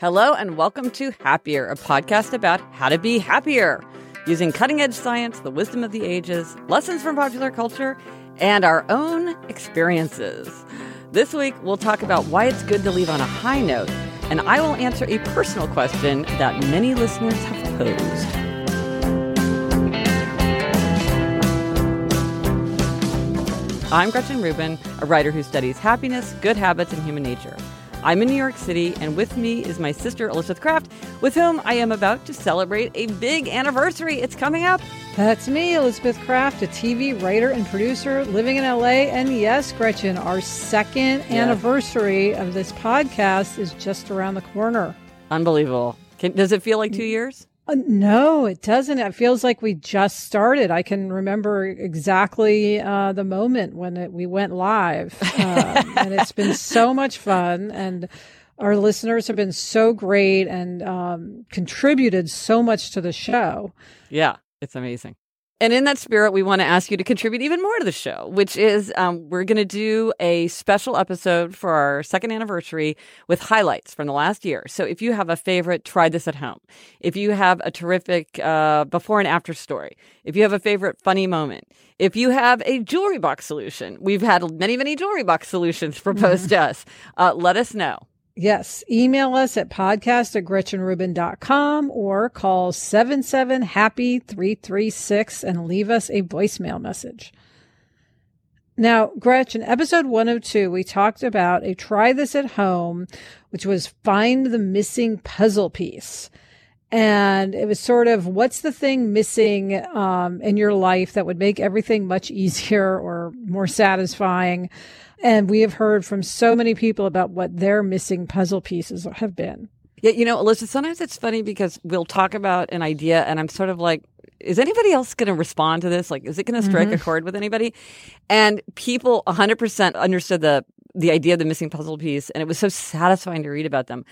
Hello, and welcome to Happier, a podcast about how to be happier using cutting edge science, the wisdom of the ages, lessons from popular culture, and our own experiences. This week, we'll talk about why it's good to leave on a high note, and I will answer a personal question that many listeners have posed. I'm Gretchen Rubin, a writer who studies happiness, good habits, and human nature. I'm in New York City, and with me is my sister Elizabeth Craft, with whom I am about to celebrate a big anniversary. It's coming up. That's me, Elizabeth Craft, a TV writer and producer living in LA. And yes, Gretchen, our second yeah. anniversary of this podcast is just around the corner. Unbelievable. Can, does it feel like two mm. years? Uh, no, it doesn't. It feels like we just started. I can remember exactly uh, the moment when it, we went live, um, and it's been so much fun. And our listeners have been so great and um, contributed so much to the show. Yeah, it's amazing. And in that spirit, we want to ask you to contribute even more to the show, which is um, we're going to do a special episode for our second anniversary with highlights from the last year. So if you have a favorite, try this at home. If you have a terrific uh, before and after story, if you have a favorite funny moment, if you have a jewelry box solution, we've had many, many jewelry box solutions proposed to us. Uh, let us know. Yes. Email us at podcast at gretchenrubin.com or call 77 happy 336 and leave us a voicemail message. Now, Gretchen, episode 102, we talked about a try this at home, which was find the missing puzzle piece. And it was sort of what's the thing missing um, in your life that would make everything much easier or more satisfying? And we have heard from so many people about what their missing puzzle pieces have been. Yeah, you know, Alyssa, sometimes it's funny because we'll talk about an idea and I'm sort of like, is anybody else going to respond to this? Like, is it going to strike mm-hmm. a chord with anybody? And people 100% understood the, the idea of the missing puzzle piece. And it was so satisfying to read about them.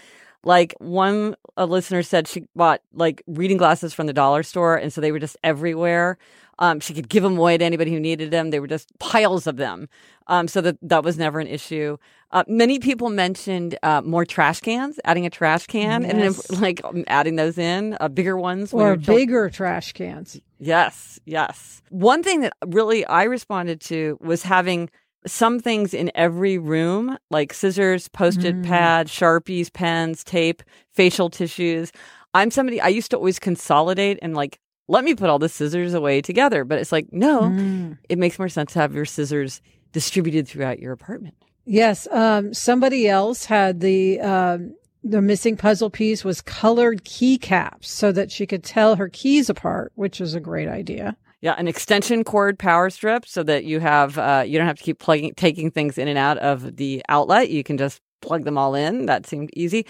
Like one a listener said she bought like reading glasses from the dollar store. And so they were just everywhere. Um, she could give them away to anybody who needed them. They were just piles of them. Um, so that that was never an issue. Uh, many people mentioned uh, more trash cans, adding a trash can yes. and like um, adding those in, uh, bigger ones or bigger trash cans. Yes, yes. One thing that really I responded to was having some things in every room, like scissors, post-it mm. pad, sharpies, pens, tape, facial tissues. I'm somebody I used to always consolidate and like let me put all the scissors away together. But it's like, no, mm. it makes more sense to have your scissors distributed throughout your apartment. Yes. Um, somebody else had the, um, the missing puzzle piece was colored keycaps so that she could tell her keys apart, which is a great idea. Yeah, an extension cord power strip so that you have uh, you don't have to keep plugging taking things in and out of the outlet. You can just plug them all in. That seemed easy.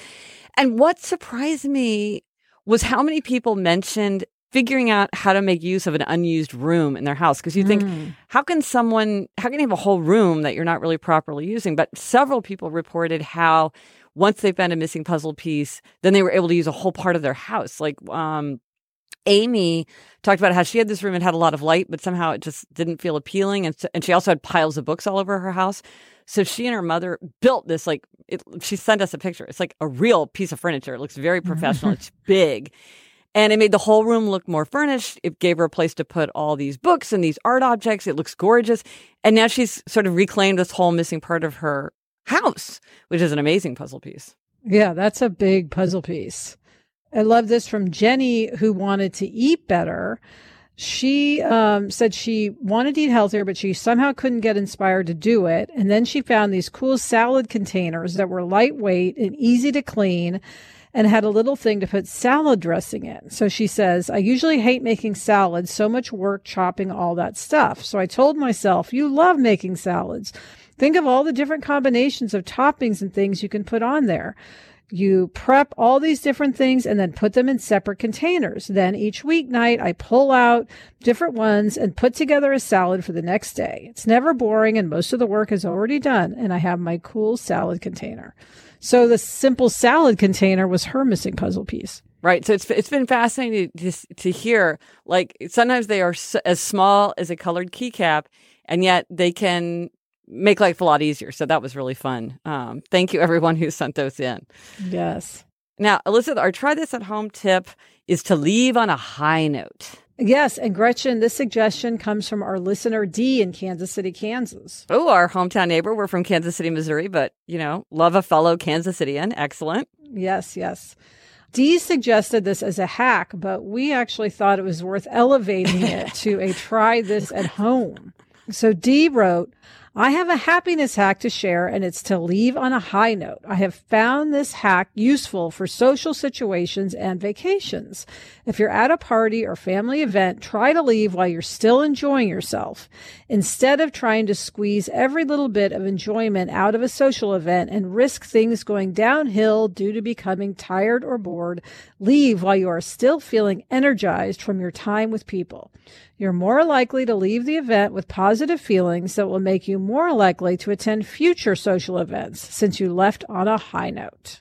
And what surprised me was how many people mentioned figuring out how to make use of an unused room in their house because you think mm. how can someone how can you have a whole room that you're not really properly using but several people reported how once they found a missing puzzle piece then they were able to use a whole part of their house like um, Amy talked about how she had this room and had a lot of light, but somehow it just didn't feel appealing. And, and she also had piles of books all over her house. So she and her mother built this like, it, she sent us a picture. It's like a real piece of furniture. It looks very professional. it's big. And it made the whole room look more furnished. It gave her a place to put all these books and these art objects. It looks gorgeous. And now she's sort of reclaimed this whole missing part of her house, which is an amazing puzzle piece. Yeah, that's a big puzzle piece. I love this from Jenny, who wanted to eat better. She um, said she wanted to eat healthier, but she somehow couldn't get inspired to do it. And then she found these cool salad containers that were lightweight and easy to clean and had a little thing to put salad dressing in. So she says, I usually hate making salads, so much work chopping all that stuff. So I told myself, you love making salads. Think of all the different combinations of toppings and things you can put on there. You prep all these different things and then put them in separate containers. Then each weeknight, I pull out different ones and put together a salad for the next day. It's never boring and most of the work is already done. And I have my cool salad container. So the simple salad container was her missing puzzle piece. Right. So it's it's been fascinating to to hear. Like sometimes they are as small as a colored keycap, and yet they can make life a lot easier. So that was really fun. Um, thank you, everyone who sent those in. Yes. Now, Elizabeth, our try this at home tip is to leave on a high note. Yes, and Gretchen, this suggestion comes from our listener D in Kansas City, Kansas. Oh, our hometown neighbor. We're from Kansas City, Missouri, but you know, love a fellow Kansas Cityan. Excellent. Yes, yes. D suggested this as a hack, but we actually thought it was worth elevating it to a try this at home. So D wrote, I have a happiness hack to share and it's to leave on a high note. I have found this hack useful for social situations and vacations. If you're at a party or family event, try to leave while you're still enjoying yourself. Instead of trying to squeeze every little bit of enjoyment out of a social event and risk things going downhill due to becoming tired or bored, leave while you are still feeling energized from your time with people. You're more likely to leave the event with positive feelings that will make you more likely to attend future social events since you left on a high note.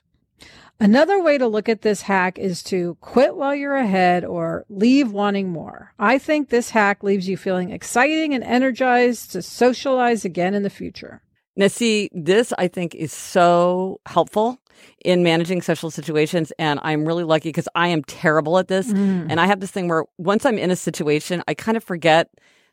Another way to look at this hack is to quit while you're ahead or leave wanting more. I think this hack leaves you feeling exciting and energized to socialize again in the future. Now, see, this I think is so helpful in managing social situations. And I'm really lucky because I am terrible at this. Mm. And I have this thing where once I'm in a situation, I kind of forget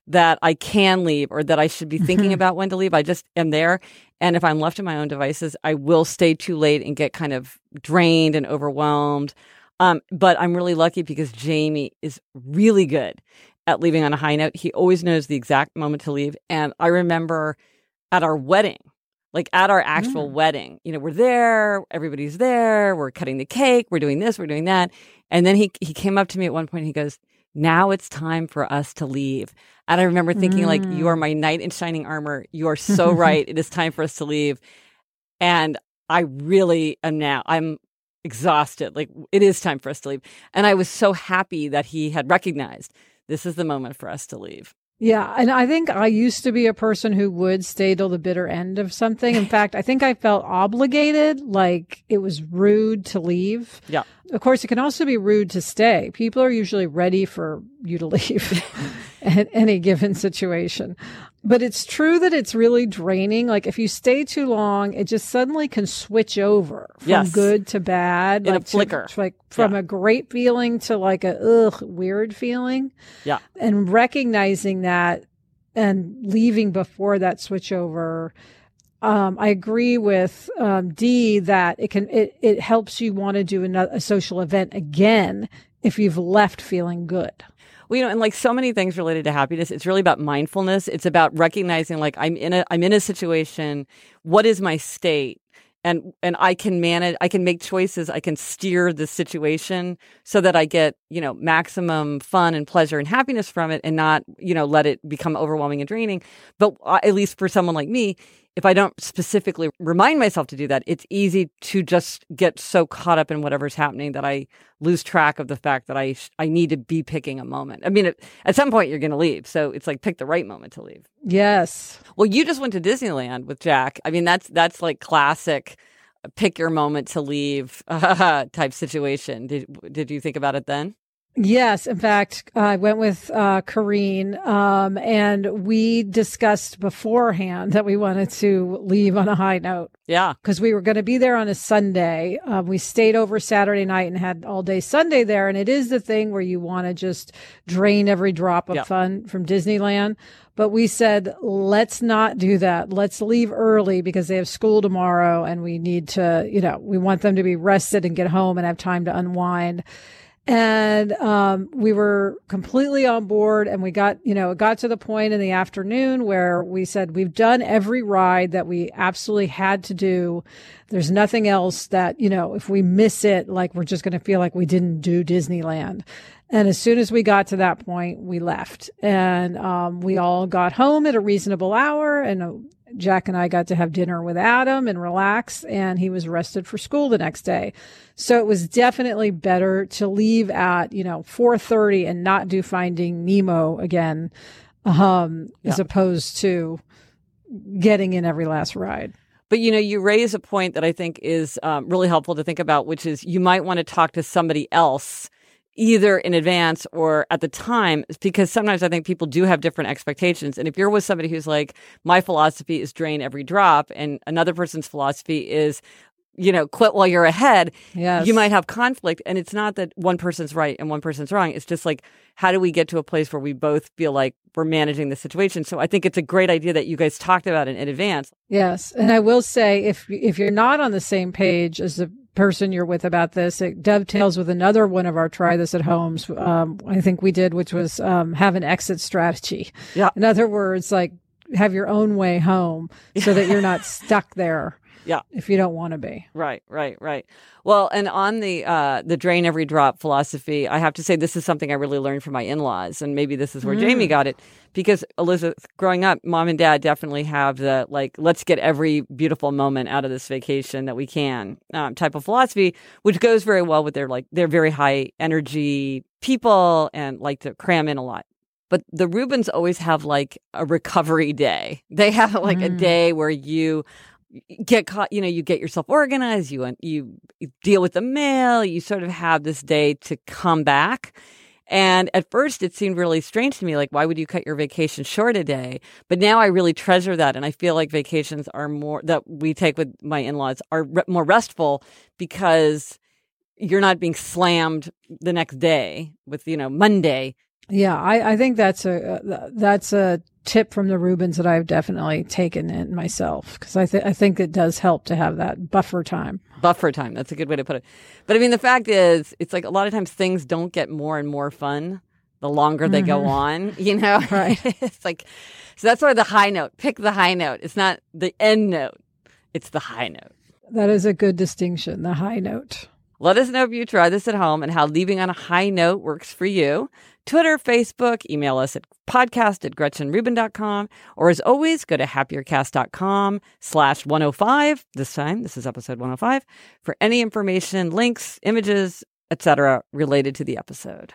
that I can leave or that I should be thinking about when to leave. I just am there. And if I'm left to my own devices, I will stay too late and get kind of drained and overwhelmed. Um, but I'm really lucky because Jamie is really good at leaving on a high note. He always knows the exact moment to leave. And I remember at our wedding, like at our actual mm. wedding. You know, we're there, everybody's there, we're cutting the cake, we're doing this, we're doing that. And then he he came up to me at one point and he goes, Now it's time for us to leave. And I remember thinking, mm. like, you are mm. my knight in shining armor. You are so right. It is time for us to leave. And I really am now, I'm exhausted. Like, it is time for us to leave. And I was so happy that he had recognized this is the moment for us to leave. Yeah. And I think I used to be a person who would stay till the bitter end of something. In fact, I think I felt obligated, like it was rude to leave. Yeah. Of course, it can also be rude to stay. People are usually ready for you to leave at any given situation. But it's true that it's really draining. Like if you stay too long, it just suddenly can switch over from yes. good to bad. In like a flicker. To, like from yeah. a great feeling to like a ugh, weird feeling. Yeah. And recognizing that and leaving before that switchover. Um, I agree with um, Dee that it can it, it helps you want to do another, a social event again if you've left feeling good. Well, you know, and like so many things related to happiness, it's really about mindfulness. It's about recognizing like I'm in a I'm in a situation. What is my state? And and I can manage. I can make choices. I can steer the situation so that I get you know maximum fun and pleasure and happiness from it, and not you know let it become overwhelming and draining. But uh, at least for someone like me, if I don't specifically remind myself to do that, it's easy to just get so caught up in whatever's happening that I lose track of the fact that I I need to be picking a moment. I mean, at, at some point you're going to leave, so it's like pick the right moment to leave. Yes. Well, you just went to Disneyland with Jack. I mean, that's that's like classic uh, pick your moment to leave type situation. Did did you think about it then? Yes, in fact, I went with uh, Kareen, um, and we discussed beforehand that we wanted to leave on a high note. Yeah, because we were going to be there on a Sunday. Um, we stayed over Saturday night and had all day Sunday there, and it is the thing where you want to just drain every drop of fun from Disneyland. But we said, let's not do that. Let's leave early because they have school tomorrow, and we need to, you know, we want them to be rested and get home and have time to unwind and um, we were completely on board and we got you know it got to the point in the afternoon where we said we've done every ride that we absolutely had to do. There's nothing else that you know if we miss it like we're just going to feel like we didn't do disneyland. And as soon as we got to that point we left. And um, we all got home at a reasonable hour and uh, Jack and I got to have dinner with Adam and relax, and he was rested for school the next day. So it was definitely better to leave at, you know, 4.30 and not do Finding Nemo again, um, yeah. as opposed to getting in every last ride. But you know, you raise a point that I think is um, really helpful to think about, which is you might want to talk to somebody else either in advance or at the time because sometimes I think people do have different expectations. And if you're with somebody who's like, my philosophy is drain every drop, and another person's philosophy is you know, quit while you're ahead, Yes. you might have conflict. And it's not that one person's right and one person's wrong. It's just like, how do we get to a place where we both feel like we're managing the situation? So I think it's a great idea that you guys talked about it in advance. Yes, and I will say if if you're not on the same page as the person you're with about this, it dovetails with another one of our try this at homes. Um, I think we did, which was um, have an exit strategy. Yeah. In other words, like have your own way home so that you're not stuck there. Yeah. If you don't want to be. Right, right, right. Well, and on the uh, the drain every drop philosophy, I have to say this is something I really learned from my in laws, and maybe this is where Jamie got it because Elizabeth, growing up, mom and dad definitely have the like, let's get every beautiful moment out of this vacation that we can um, type of philosophy, which goes very well with their like they're very high energy people and like to cram in a lot. But the Rubins always have like a recovery day. They have like a Mm. day where you get caught you know you get yourself organized you you deal with the mail you sort of have this day to come back. And at first it seemed really strange to me like why would you cut your vacation short a day? But now i really treasure that and i feel like vacations are more that we take with my in-laws are re- more restful because you're not being slammed the next day with you know monday Yeah, I, I think that's a uh, that's a tip from the Rubins that I've definitely taken in myself because I th- I think it does help to have that buffer time. buffer time. That's a good way to put it. But I mean, the fact is, it's like a lot of times things don't get more and more fun the longer they go on, you know? Right. it's like, so that's why the high note, pick the high note. It's not the end note, it's the high note. That is a good distinction. The high note. Let us know if you try this at home and how leaving on a high note works for you. Twitter, Facebook, email us at podcast at gretchenrubin.com, or as always, go to happiercast.com slash 105. This time, this is episode 105, for any information, links, images, etc. related to the episode.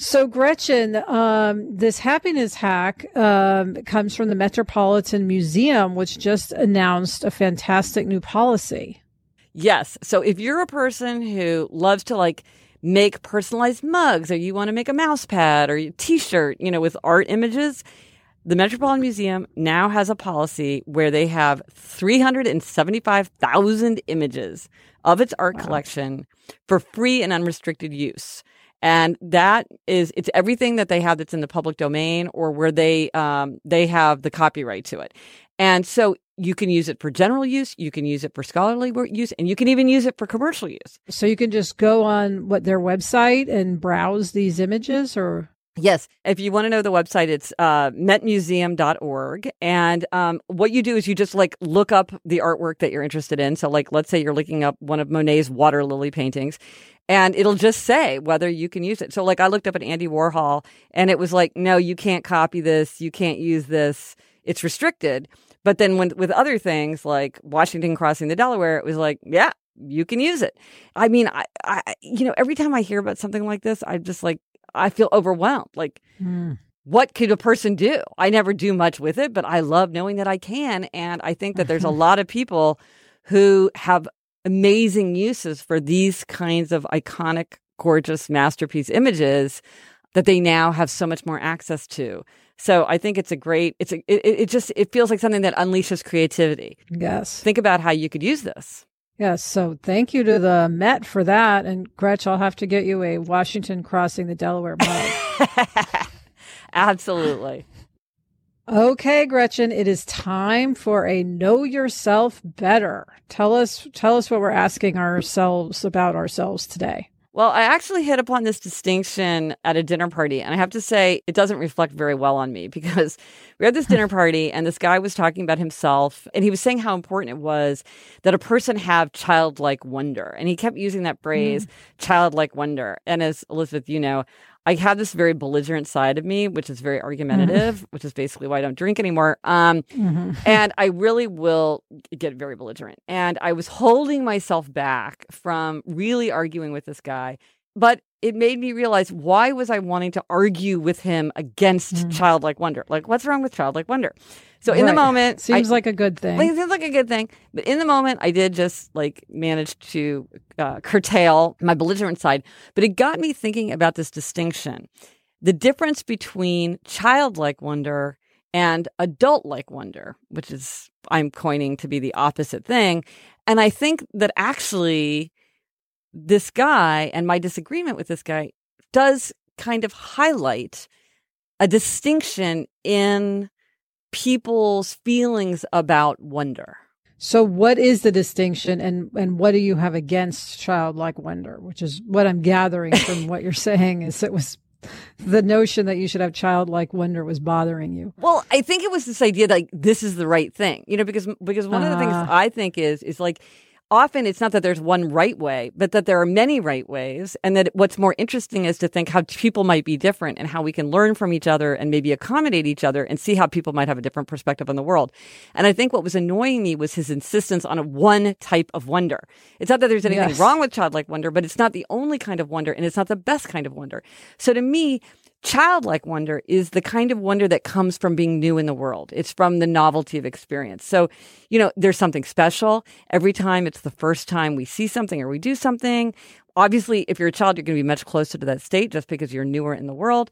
So, Gretchen, um, this happiness hack um, comes from the Metropolitan Museum, which just announced a fantastic new policy. Yes. So if you're a person who loves to like make personalized mugs or you want to make a mouse pad or a t-shirt, you know, with art images, the Metropolitan Museum now has a policy where they have 375,000 images of its art collection for free and unrestricted use. And that is, it's everything that they have that's in the public domain or where they, um, they have the copyright to it. And so you can use it for general use, you can use it for scholarly use, and you can even use it for commercial use. So, you can just go on what their website and browse these images, or Yes. If you want to know the website, it's uh, metmuseum.org. And um, what you do is you just like look up the artwork that you're interested in. So, like, let's say you're looking up one of Monet's water lily paintings, and it'll just say whether you can use it. So, like, I looked up at Andy Warhol, and it was like, no, you can't copy this, you can't use this, it's restricted. But then when, with other things like Washington crossing the Delaware, it was like, yeah, you can use it. I mean, I, I, you know, every time I hear about something like this, I'm just like, I feel overwhelmed. Like, hmm. what could a person do? I never do much with it, but I love knowing that I can. And I think that there's a lot of people who have amazing uses for these kinds of iconic, gorgeous masterpiece images that they now have so much more access to. So I think it's a great, it's a, it, it just, it feels like something that unleashes creativity. yes, Think about how you could use this. Yes. So, thank you to the Met for that. And Gretch, I'll have to get you a Washington crossing the Delaware mug. Absolutely. Okay, Gretchen, it is time for a know yourself better. Tell us tell us what we're asking ourselves about ourselves today. Well, I actually hit upon this distinction at a dinner party, and I have to say it doesn't reflect very well on me because we had this dinner party, and this guy was talking about himself, and he was saying how important it was that a person have childlike wonder, and he kept using that phrase, mm. childlike wonder. And as Elizabeth, you know, I have this very belligerent side of me, which is very argumentative, mm-hmm. which is basically why I don't drink anymore. Um, mm-hmm. And I really will get very belligerent. And I was holding myself back from really arguing with this guy. But it made me realize why was I wanting to argue with him against mm. childlike wonder? Like, what's wrong with childlike wonder? So in right. the moment, seems I, like a good thing. Like, seems like a good thing. But in the moment, I did just like manage to uh, curtail my belligerent side. But it got me thinking about this distinction: the difference between childlike wonder and adult-like wonder, which is I'm coining to be the opposite thing. And I think that actually this guy and my disagreement with this guy does kind of highlight a distinction in people's feelings about wonder. So what is the distinction and and what do you have against childlike wonder, which is what I'm gathering from what you're saying is it was the notion that you should have childlike wonder was bothering you. Well, I think it was this idea that like this is the right thing. You know, because because one uh, of the things ah. I think is is like often it's not that there's one right way, but that there are many right ways. And that what's more interesting is to think how people might be different and how we can learn from each other and maybe accommodate each other and see how people might have a different perspective on the world. And I think what was annoying me was his insistence on a one type of wonder. It's not that there's anything yes. wrong with childlike wonder, but it's not the only kind of wonder and it's not the best kind of wonder. So to me, Childlike wonder is the kind of wonder that comes from being new in the world. It's from the novelty of experience. So, you know, there's something special every time it's the first time we see something or we do something. Obviously, if you're a child, you're going to be much closer to that state just because you're newer in the world.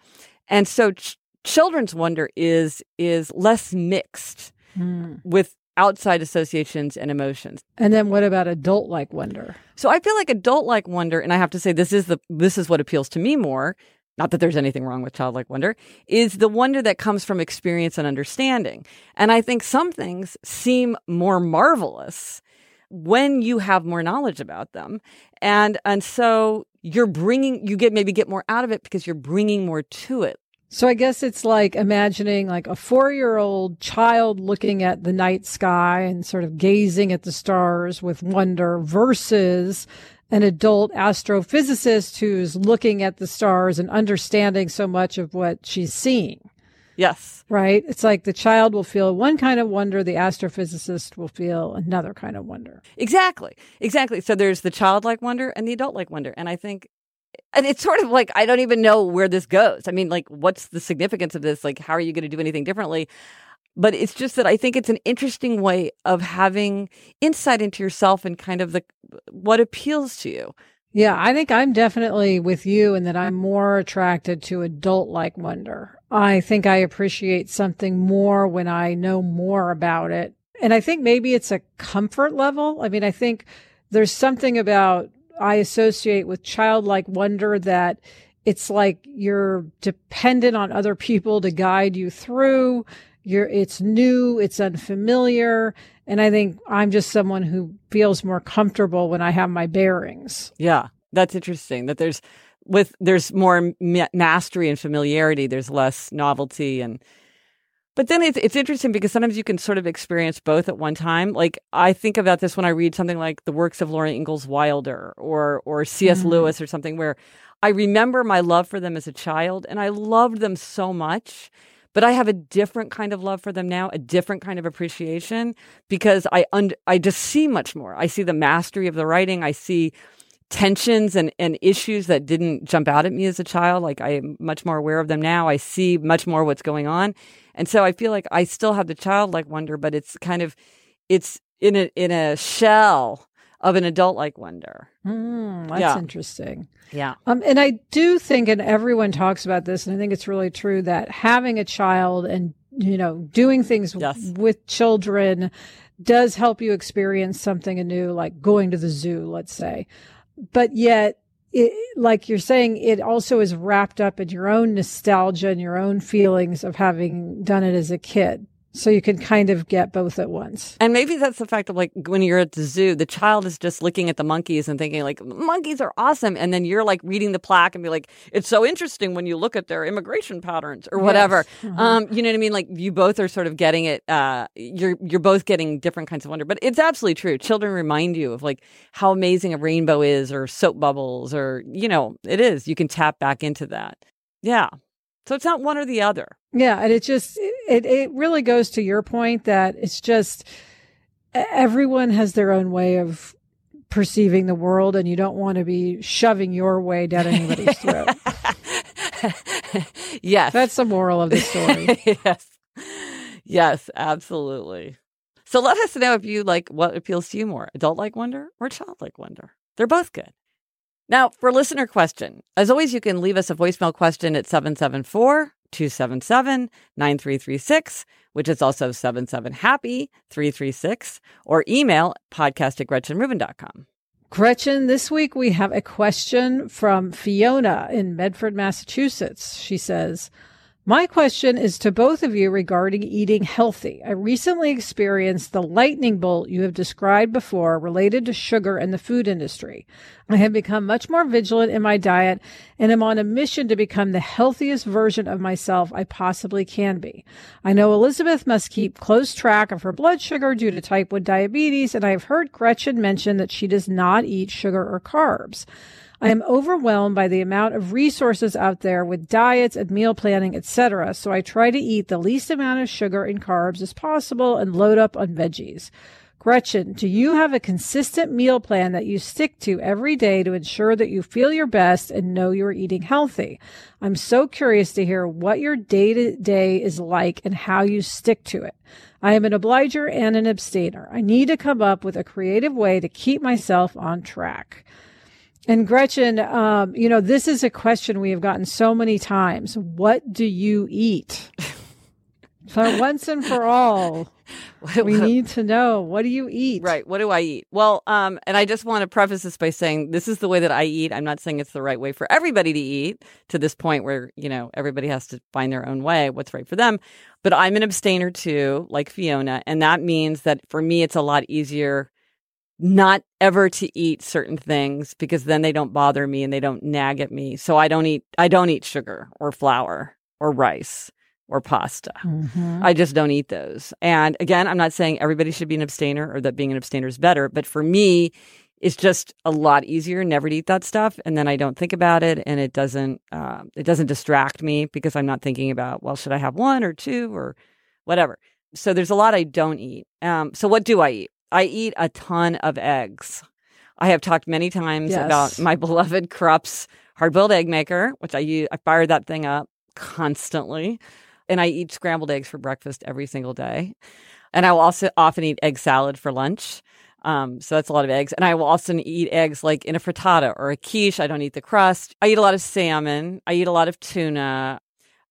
And so ch- children's wonder is is less mixed mm. with outside associations and emotions. And then what about adult like wonder? So I feel like adult like wonder and I have to say this is the this is what appeals to me more not that there's anything wrong with childlike wonder, is the wonder that comes from experience and understanding. And I think some things seem more marvelous when you have more knowledge about them. And, and so you're bringing, you get maybe get more out of it because you're bringing more to it. So I guess it's like imagining like a four year old child looking at the night sky and sort of gazing at the stars with wonder versus an adult astrophysicist who's looking at the stars and understanding so much of what she's seeing. Yes. Right? It's like the child will feel one kind of wonder, the astrophysicist will feel another kind of wonder. Exactly. Exactly. So there's the childlike wonder and the adult like wonder. And I think and it's sort of like I don't even know where this goes. I mean, like, what's the significance of this? Like, how are you going to do anything differently? But it's just that I think it's an interesting way of having insight into yourself and kind of the what appeals to you. Yeah, I think I'm definitely with you in that I'm more attracted to adult like wonder. I think I appreciate something more when I know more about it. And I think maybe it's a comfort level. I mean, I think there's something about I associate with childlike wonder that it's like you're dependent on other people to guide you through you're it's new it's unfamiliar and i think i'm just someone who feels more comfortable when i have my bearings yeah that's interesting that there's with there's more mastery and familiarity there's less novelty and but then it's, it's interesting because sometimes you can sort of experience both at one time. Like I think about this when I read something like the works of Laura Ingalls Wilder or or C.S. Mm-hmm. Lewis or something where I remember my love for them as a child and I loved them so much but I have a different kind of love for them now, a different kind of appreciation because I I just see much more. I see the mastery of the writing. I see tensions and, and issues that didn't jump out at me as a child. Like I am much more aware of them now. I see much more what's going on. And so I feel like I still have the childlike wonder, but it's kind of, it's in a, in a shell of an adult like wonder. Mm, that's yeah. interesting. Yeah. Um, and I do think, and everyone talks about this, and I think it's really true that having a child and, you know, doing things yes. with children does help you experience something anew, like going to the zoo, let's say. But yet, it, like you're saying, it also is wrapped up in your own nostalgia and your own feelings of having done it as a kid. So you can kind of get both at once. And maybe that's the fact of like when you're at the zoo, the child is just looking at the monkeys and thinking like monkeys are awesome, and then you're like reading the plaque and be like, it's so interesting when you look at their immigration patterns or whatever. Yes. Uh-huh. Um, you know what I mean? Like you both are sort of getting it. Uh, you're you're both getting different kinds of wonder, but it's absolutely true. Children remind you of like how amazing a rainbow is, or soap bubbles, or you know, it is. You can tap back into that. Yeah. So it's not one or the other. Yeah, and it just it it really goes to your point that it's just everyone has their own way of perceiving the world and you don't want to be shoving your way down anybody's throat. yes. That's the moral of the story. yes. Yes, absolutely. So let us know if you like what appeals to you more, adult like wonder or childlike wonder. They're both good. Now, for listener question, as always, you can leave us a voicemail question at 774 277 9336, which is also 77 happy 336, or email podcast at GretchenRubin.com. Gretchen, this week we have a question from Fiona in Medford, Massachusetts. She says, my question is to both of you regarding eating healthy. I recently experienced the lightning bolt you have described before related to sugar and the food industry. I have become much more vigilant in my diet and am on a mission to become the healthiest version of myself I possibly can be. I know Elizabeth must keep close track of her blood sugar due to type 1 diabetes, and I have heard Gretchen mention that she does not eat sugar or carbs. I am overwhelmed by the amount of resources out there with diets and meal planning, etc. So I try to eat the least amount of sugar and carbs as possible and load up on veggies. Gretchen, do you have a consistent meal plan that you stick to every day to ensure that you feel your best and know you're eating healthy? I'm so curious to hear what your day to day is like and how you stick to it. I am an obliger and an abstainer. I need to come up with a creative way to keep myself on track. And Gretchen, um, you know, this is a question we have gotten so many times. What do you eat? so once and for all, we need to know what do you eat? Right. What do I eat? Well, um, and I just want to preface this by saying this is the way that I eat. I'm not saying it's the right way for everybody to eat to this point where, you know, everybody has to find their own way, what's right for them. But I'm an abstainer too, like Fiona. And that means that for me, it's a lot easier not ever to eat certain things because then they don't bother me and they don't nag at me. So I don't eat I don't eat sugar or flour or rice or pasta. Mm-hmm. I just don't eat those. And again, I'm not saying everybody should be an abstainer or that being an abstainer is better, but for me, it's just a lot easier never to eat that stuff, and then I don't think about it, and it doesn't uh, it doesn't distract me because I'm not thinking about well, should I have one or two or whatever. So there's a lot I don't eat. Um, so what do I eat? I eat a ton of eggs. I have talked many times yes. about my beloved Krups hard boiled egg maker, which I use. I fire that thing up constantly. And I eat scrambled eggs for breakfast every single day. And I will also often eat egg salad for lunch. Um, so that's a lot of eggs. And I will also eat eggs like in a frittata or a quiche. I don't eat the crust. I eat a lot of salmon. I eat a lot of tuna.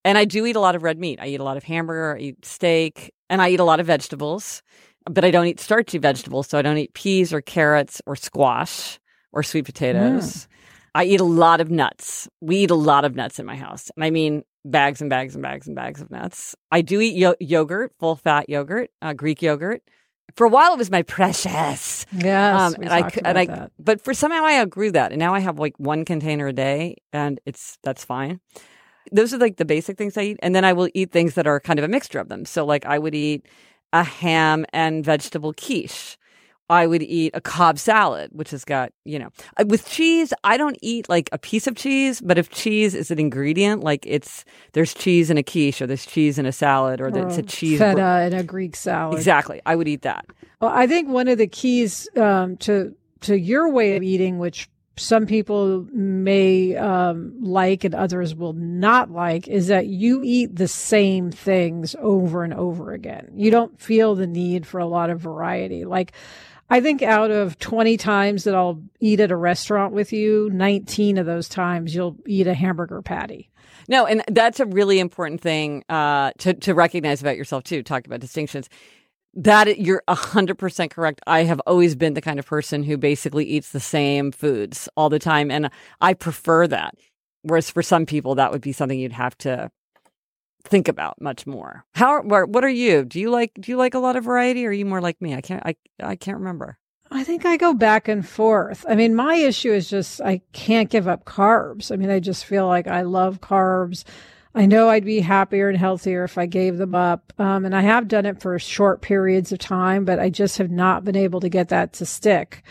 And I do eat a lot of red meat. I eat a lot of hamburger. I eat steak. And I eat a lot of vegetables but I don't eat starchy vegetables. So I don't eat peas or carrots or squash or sweet potatoes. Mm. I eat a lot of nuts. We eat a lot of nuts in my house. And I mean bags and bags and bags and bags of nuts. I do eat yo- yogurt, full fat yogurt, uh, Greek yogurt. For a while, it was my precious. Yes, um, and I and I, that. but for somehow I outgrew that, and now I have like one container a day, and it's that's fine. Those are like the basic things I eat, and then I will eat things that are kind of a mixture of them. So, like I would eat a ham and vegetable quiche. I would eat a Cobb salad, which has got, you know, uh, with cheese, I don't eat like a piece of cheese, but if cheese is an ingredient, like it's, there's cheese in a quiche or there's cheese in a salad or, there's a cheese. Feta in a Greek salad. Exactly. I would eat that. Well, I think one of the keys um, to, to your way of eating, which some people may um, like and others will not like is that you eat the same things over and over again. You don't feel the need for a lot of variety. Like, I think out of 20 times that I'll eat at a restaurant with you, 19 of those times you'll eat a hamburger patty. No, and that's a really important thing uh, to, to recognize about yourself, too. Talk about distinctions That you're hundred percent correct. I have always been the kind of person who basically eats the same foods all the time, and I prefer that. Whereas for some people, that would be something you'd have to think about much more. How? What are you? Do you like? Do you like a lot of variety? Or are you more like me? I can't. I I can't remember. I think I go back and forth. I mean, my issue is just I can't give up carbs. I mean, I just feel like I love carbs. I know I'd be happier and healthier if I gave them up. Um, and I have done it for short periods of time, but I just have not been able to get that to stick.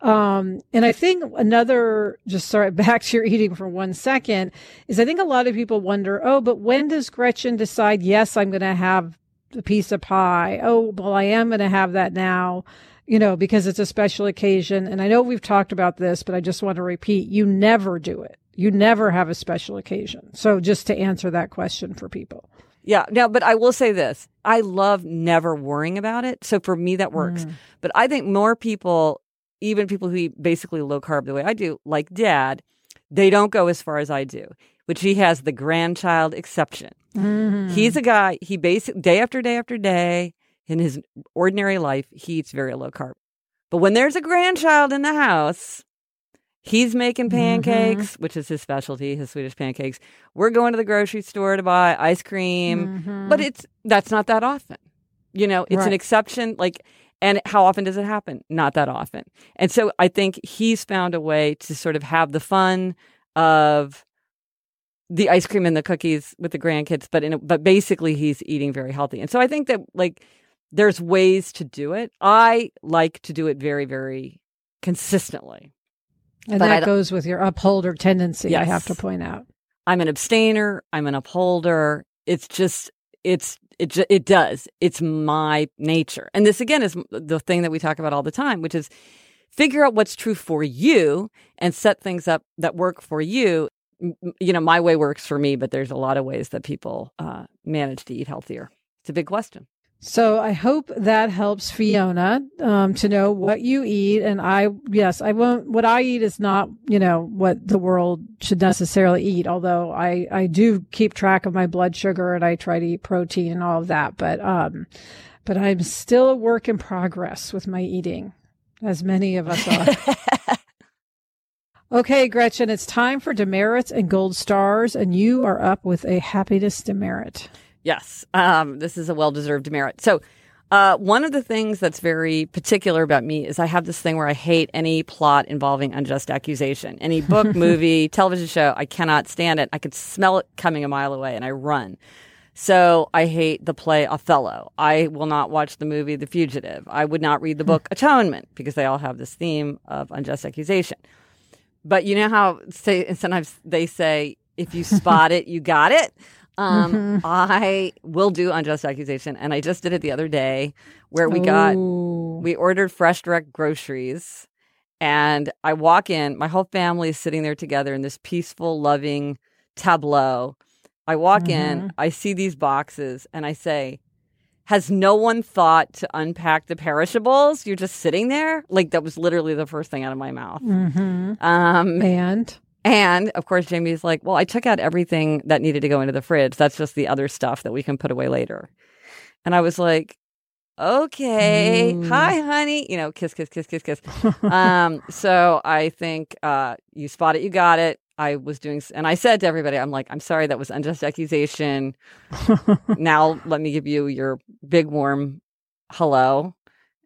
Um, and I think another, just sorry, back to your eating for one second, is I think a lot of people wonder, oh, but when does Gretchen decide, yes, I'm going to have a piece of pie? Oh, well, I am going to have that now you know, because it's a special occasion. And I know we've talked about this, but I just want to repeat you never do it. You never have a special occasion. So just to answer that question for people. Yeah. Now, but I will say this I love never worrying about it. So for me, that works. Mm. But I think more people, even people who eat basically low carb the way I do, like dad, they don't go as far as I do, which he has the grandchild exception. Mm-hmm. He's a guy, he basically, day after day after day, in his ordinary life, he eats very low carb. But when there's a grandchild in the house, he's making mm-hmm. pancakes, mm-hmm. which is his specialty, his Swedish pancakes. We're going to the grocery store to buy ice cream, mm-hmm. but it's that's not that often. You know, it's right. an exception. Like, and how often does it happen? Not that often. And so I think he's found a way to sort of have the fun of the ice cream and the cookies with the grandkids, but in a, but basically he's eating very healthy. And so I think that like there's ways to do it. I like to do it very, very consistently. And that goes with your upholder tendency, yes. I have to point out. I'm an abstainer, I'm an upholder. It's just, it's, it, it does. It's my nature. And this again is the thing that we talk about all the time, which is figure out what's true for you and set things up that work for you. You know, my way works for me, but there's a lot of ways that people uh, manage to eat healthier. It's a big question. So I hope that helps Fiona um, to know what you eat. And I, yes, I won't. What I eat is not, you know, what the world should necessarily eat. Although I, I do keep track of my blood sugar and I try to eat protein and all of that. But, um, but I'm still a work in progress with my eating, as many of us are. okay, Gretchen, it's time for demerits and gold stars, and you are up with a happiness demerit. Yes, um, this is a well deserved demerit. So, uh, one of the things that's very particular about me is I have this thing where I hate any plot involving unjust accusation. Any book, movie, television show, I cannot stand it. I can smell it coming a mile away and I run. So I hate the play Othello. I will not watch the movie The Fugitive. I would not read the book Atonement because they all have this theme of unjust accusation. But you know how say sometimes they say if you spot it, you got it. Um, mm-hmm. I will do unjust accusation, and I just did it the other day, where we Ooh. got we ordered fresh direct groceries, and I walk in. My whole family is sitting there together in this peaceful, loving tableau. I walk mm-hmm. in, I see these boxes, and I say, "Has no one thought to unpack the perishables? You're just sitting there." Like that was literally the first thing out of my mouth. Mm-hmm. Um, and and of course, Jamie's like, well, I took out everything that needed to go into the fridge. That's just the other stuff that we can put away later. And I was like, okay, mm. hi, honey. You know, kiss, kiss, kiss, kiss, kiss. um, so I think uh, you spot it, you got it. I was doing, and I said to everybody, I'm like, I'm sorry, that was unjust accusation. now let me give you your big warm hello.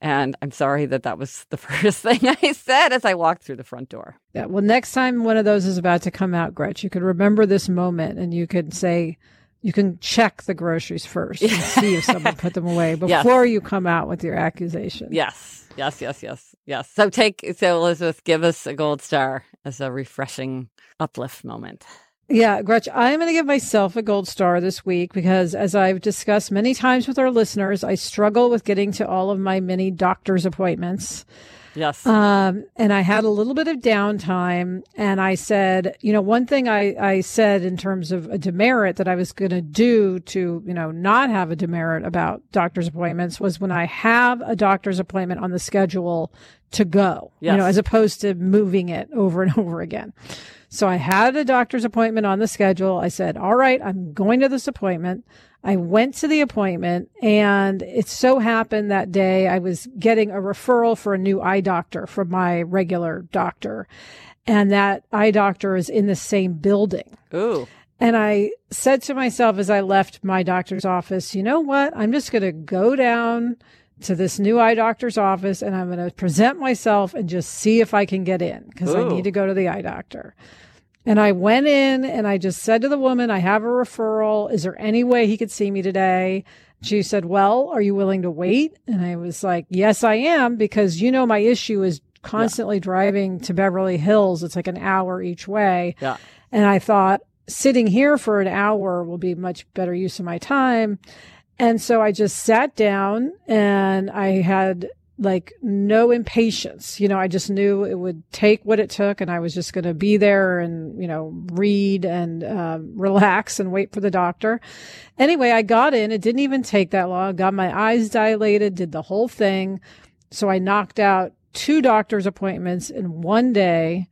And I'm sorry that that was the first thing I said as I walked through the front door. Yeah. Well, next time one of those is about to come out, Gretch, you could remember this moment and you could say, you can check the groceries first and see if someone put them away before yes. you come out with your accusation. Yes. Yes. Yes. Yes. Yes. So take, so Elizabeth, give us a gold star as a refreshing uplift moment. Yeah, Gretch, I'm going to give myself a gold star this week because, as I've discussed many times with our listeners, I struggle with getting to all of my many doctor's appointments. Yes. Um, and I had a little bit of downtime, and I said, you know, one thing I, I said in terms of a demerit that I was going to do to, you know, not have a demerit about doctor's appointments was when I have a doctor's appointment on the schedule to go, yes. you know, as opposed to moving it over and over again. So I had a doctor's appointment on the schedule. I said, all right, I'm going to this appointment. I went to the appointment and it so happened that day I was getting a referral for a new eye doctor from my regular doctor. And that eye doctor is in the same building. Ooh. And I said to myself as I left my doctor's office, you know what? I'm just going to go down to this new eye doctor's office and I'm going to present myself and just see if I can get in because I need to go to the eye doctor. And I went in and I just said to the woman, I have a referral. Is there any way he could see me today? She said, Well, are you willing to wait? And I was like, Yes, I am, because you know, my issue is constantly yeah. driving to Beverly Hills. It's like an hour each way. Yeah. And I thought, sitting here for an hour will be much better use of my time. And so I just sat down and I had like no impatience. You know, I just knew it would take what it took and I was just going to be there and, you know, read and um, relax and wait for the doctor. Anyway, I got in. It didn't even take that long. Got my eyes dilated, did the whole thing. So I knocked out two doctor's appointments in one day.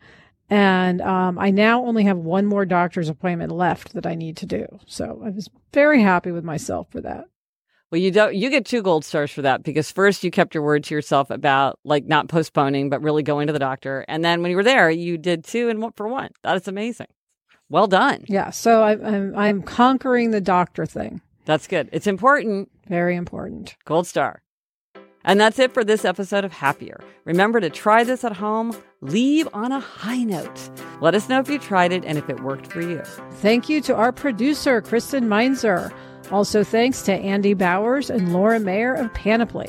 And um, I now only have one more doctor's appointment left that I need to do. So I was very happy with myself for that. Well, you don't. You get two gold stars for that because first you kept your word to yourself about like not postponing, but really going to the doctor, and then when you were there, you did two and one for one. That is amazing. Well done. Yeah. So I, I'm I'm conquering the doctor thing. That's good. It's important. Very important. Gold star. And that's it for this episode of Happier. Remember to try this at home. Leave on a high note. Let us know if you tried it and if it worked for you. Thank you to our producer, Kristen Meinzer. Also, thanks to Andy Bowers and Laura Mayer of Panoply.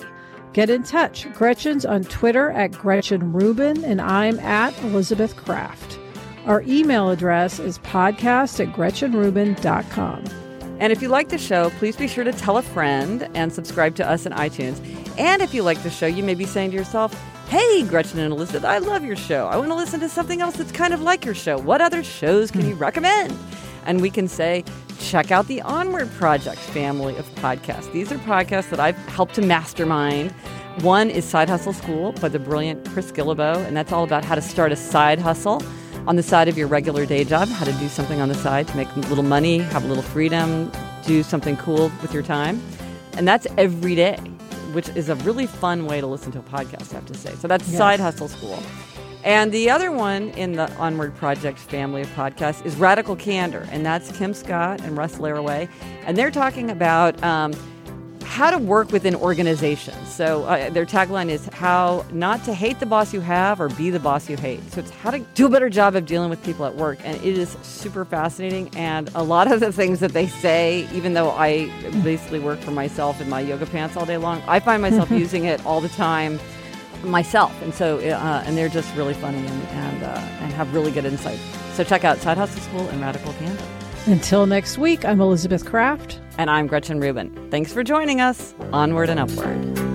Get in touch. Gretchen's on Twitter at Gretchen Rubin, and I'm at Elizabeth Craft. Our email address is podcast at GretchenRubin.com. And if you like the show, please be sure to tell a friend and subscribe to us in iTunes. And if you like the show, you may be saying to yourself, Hey, Gretchen and Elizabeth, I love your show. I want to listen to something else that's kind of like your show. What other shows can you hmm. recommend? And we can say, check out the Onward Project family of podcasts. These are podcasts that I've helped to mastermind. One is Side Hustle School by the brilliant Chris Guillebeau, and that's all about how to start a side hustle on the side of your regular day job, how to do something on the side to make a little money, have a little freedom, do something cool with your time. And that's every day, which is a really fun way to listen to a podcast, I have to say. So that's yes. Side Hustle School. And the other one in the Onward Project family of podcasts is Radical Candor, and that's Kim Scott and Russ Laraway. And they're talking about um, how to work within organizations. So uh, their tagline is how not to hate the boss you have or be the boss you hate. So it's how to do a better job of dealing with people at work. And it is super fascinating. And a lot of the things that they say, even though I basically work for myself in my yoga pants all day long, I find myself using it all the time myself. And so, uh, and they're just really funny and and, uh, and have really good insight. So check out Side Hustle School and Radical Candor. Until next week, I'm Elizabeth Craft. And I'm Gretchen Rubin. Thanks for joining us. Onward and upward.